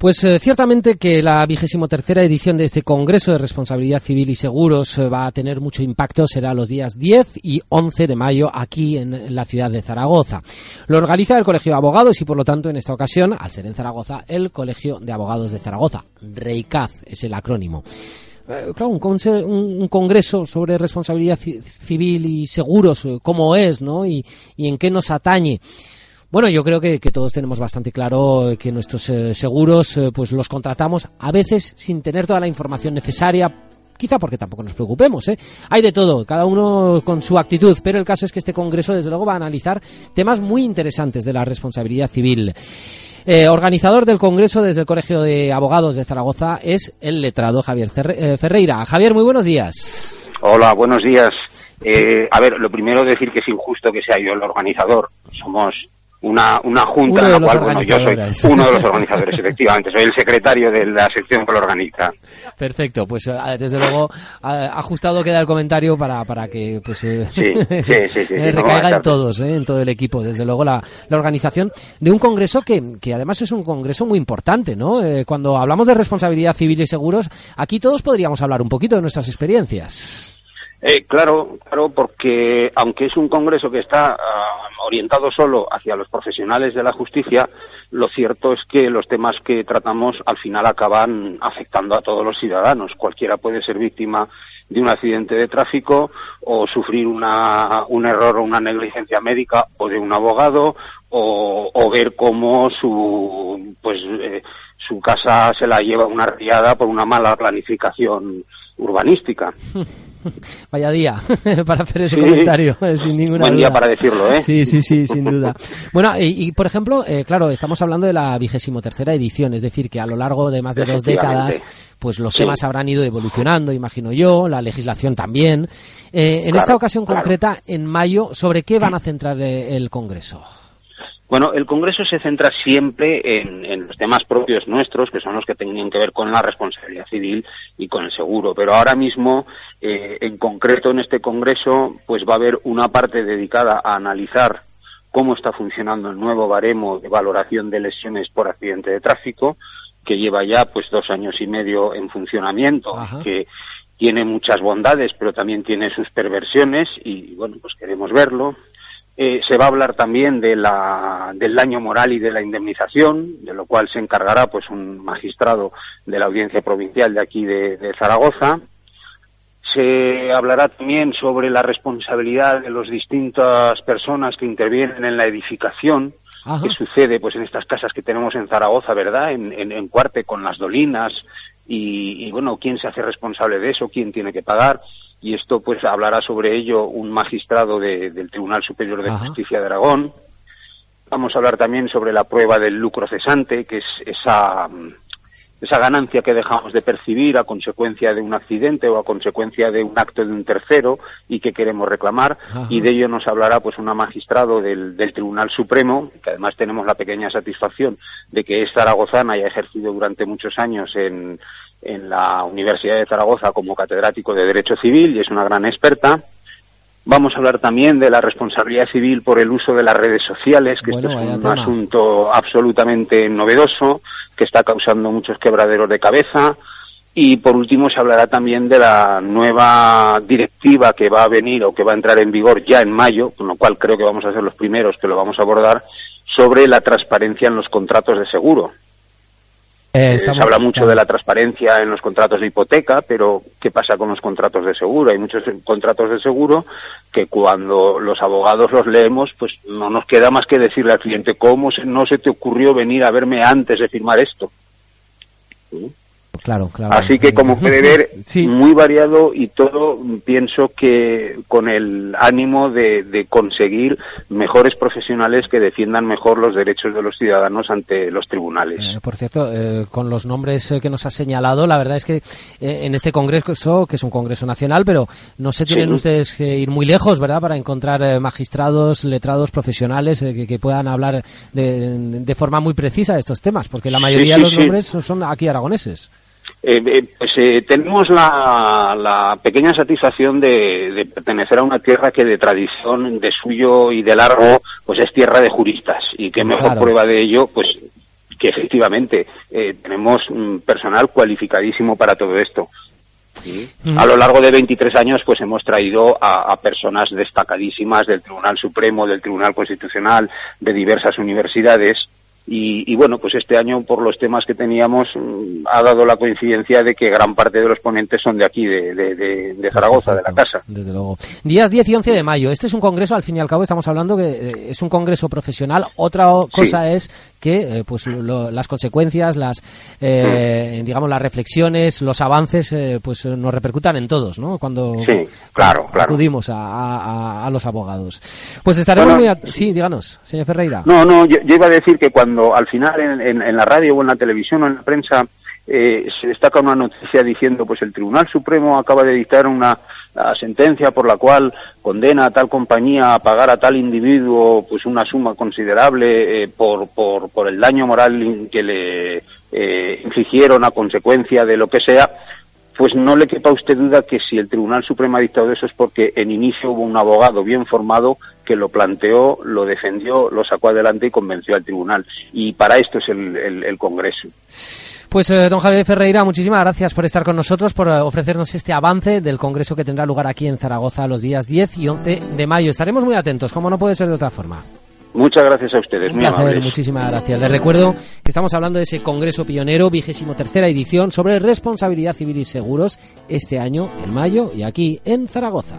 Pues eh, ciertamente que la vigésimo tercera edición de este Congreso de Responsabilidad Civil y Seguros eh, va a tener mucho impacto. Será los días 10 y 11 de mayo aquí en la ciudad de Zaragoza. Lo organiza el Colegio de Abogados y por lo tanto en esta ocasión, al ser en Zaragoza, el Colegio de Abogados de Zaragoza. REICAZ es el acrónimo. Eh, claro, un, congreso sobre responsabilidad civil y seguros, cómo es, ¿no? Y, y en qué nos atañe. Bueno, yo creo que, todos tenemos bastante claro que nuestros eh, seguros eh, pues los contratamos a veces sin tener toda la información necesaria quizá porque tampoco nos preocupemos. ¿eh? Hay de todo, cada uno con su actitud, pero el caso es que este Congreso, desde luego, va a analizar temas muy interesantes de la responsabilidad civil. Eh, organizador del Congreso desde el Colegio de Abogados de Zaragoza es el letrado Javier Ferreira. Javier, muy buenos días. Hola, buenos días. a ver, lo primero decir que es injusto que sea yo el organizador. Somos una, una junta en la cual bueno, yo soy uno de los organizadores, efectivamente, soy el secretario de la sección que lo organiza. Perfecto, pues eh, desde luego ajustado queda el comentario para, para que pues eh, recaiga en todos, eh, en todo el equipo, desde luego la, la organización de un congreso que, que además es un congreso muy importante, ¿no? cuando hablamos de responsabilidad civil y seguros, aquí todos podríamos hablar un poquito de nuestras experiencias. Eh, claro, claro, porque aunque es un congreso que está ah, orientado solo hacia los profesionales de la justicia, lo cierto es que los temas que tratamos al final acaban afectando a todos los ciudadanos. Cualquiera puede ser víctima de un accidente de tráfico o sufrir una, un error o una negligencia médica o de un abogado o, ver cómo su, pues, eh, su casa se la lleva una riada por una mala planificación urbanística. Vaya día para hacer ese comentario, eh, sin ninguna Buen día para decirlo, ¿eh? Sí, sí, sí, sin duda. Bueno, y, por ejemplo, eh, claro, estamos hablando de la vigésimo tercera edición, es decir, que a lo largo de más de dos décadas, pues los temas habrán ido evolucionando, imagino yo, la legislación también. Eh, en esta ocasión concreta, en mayo, ¿sobre qué van a centrar el Congreso? Bueno, el Congreso se centra siempre en, los temas propios nuestros, que son los que tienen que ver con la responsabilidad civil y con el seguro. Pero ahora mismo, eh, en concreto en este Congreso, pues va a haber una parte dedicada a analizar cómo está funcionando el nuevo baremo de valoración de lesiones por accidente de tráfico, que lleva ya pues dos años y medio en funcionamiento, que tiene muchas bondades, pero también tiene sus perversiones y bueno, pues queremos verlo. Eh, se va a hablar también de la, del daño moral y de la indemnización, de lo cual se encargará pues un magistrado de la audiencia provincial de aquí de, Zaragoza. Se hablará también sobre la responsabilidad de las distintas personas que intervienen en la edificación, que sucede pues en estas casas que tenemos en Zaragoza, ¿verdad? En, en, Cuarte con las dolinas y, y, bueno, quién se hace responsable de eso, quién tiene que pagar y esto pues hablará sobre ello un magistrado del Tribunal Superior de Justicia de Aragón. Vamos a hablar también sobre la prueba del lucro cesante, que es esa, esa ganancia que dejamos de percibir a consecuencia de un accidente o a consecuencia de un acto de un tercero y que queremos reclamar. Y de ello nos hablará pues un magistrado del, del Tribunal Supremo, que además tenemos la pequeña satisfacción de que es zaragozana y ha ejercido durante muchos años en, en la Universidad de Zaragoza como catedrático de Derecho Civil y es una gran experta. Vamos a hablar también de la responsabilidad civil por el uso de las redes sociales, que esto es un asunto absolutamente novedoso, que está causando muchos quebraderos de cabeza. Y por último se hablará también de la nueva directiva que va a venir o que va a entrar en vigor ya en mayo, con lo cual creo que vamos a ser los primeros que lo vamos a abordar, sobre la transparencia en los contratos de seguro. Eh, se habla mucho de la transparencia en los contratos de hipoteca, pero ¿qué pasa con los contratos de seguro? Hay muchos contratos de seguro que cuando los abogados los leemos, pues no nos queda más que decirle al cliente, ¿cómo no se te ocurrió venir a verme antes de firmar esto? Claro, claro. Así que como puede ver, muy variado y todo pienso que con el ánimo de, conseguir mejores profesionales que defiendan mejor los derechos de los ciudadanos ante los tribunales. Eh, por cierto, eh, con los nombres eh, que nos ha señalado, la verdad es que en este congreso, que es un congreso nacional, pero no se tienen ustedes que ir muy lejos, ¿verdad?, para encontrar magistrados, letrados, profesionales que, puedan hablar de, forma muy precisa de estos temas, porque la mayoría de los nombres son aquí aragoneses. Eh, eh, pues eh, tenemos la, la, pequeña satisfacción de, pertenecer a una tierra que de tradición, de suyo y de largo, pues es tierra de juristas. Y que mejor prueba de ello, pues que efectivamente eh, tenemos mm, personal cualificadísimo para todo esto. A lo largo de 23 años, pues hemos traído a, personas destacadísimas del Tribunal Supremo, del Tribunal Constitucional, de diversas universidades, y, bueno, pues este año, por los temas que teníamos, mm, ha dado la coincidencia de que gran parte de los ponentes son de aquí, de, Zaragoza, de la casa. Desde luego. Días 10 y 11 de mayo. Este es un congreso, al fin y al cabo, estamos hablando que eh, es un congreso profesional. Otra cosa es que eh, pues las consecuencias, las eh, digamos las reflexiones, los avances, pues nos repercutan en todos, ¿no? Cuando claro, acudimos a, los abogados. Pues estaremos muy... Sí, díganos, señor Ferreira. No, no, yo iba a decir que cuando al final en, la radio o en la televisión o en la prensa eh, se destaca una noticia diciendo pues el Tribunal Supremo acaba de dictar una sentencia por la cual condena a tal compañía a pagar a tal individuo pues una suma considerable eh, por, por, por, el daño moral que le eh, infligieron a consecuencia de lo que sea pues no le quepa a usted duda que si el Tribunal Supremo ha dictado eso es porque en inicio hubo un abogado bien formado que lo planteó, lo defendió, lo sacó adelante y convenció al tribunal. Y para esto es el, Congreso. Pues eh, don Javier Ferreira, muchísimas gracias por estar con nosotros, por eh, ofrecernos este avance del Congreso que tendrá lugar aquí en Zaragoza los días 10 y 11 de mayo. Estaremos muy atentos, como no puede ser de otra forma. Muchas gracias a ustedes, muy amables. Muchísimas gracias. Les recuerdo que estamos hablando de ese Congreso Pionero, vigésimo tercera edición, sobre responsabilidad civil y seguros, este año, en mayo, y aquí en Zaragoza.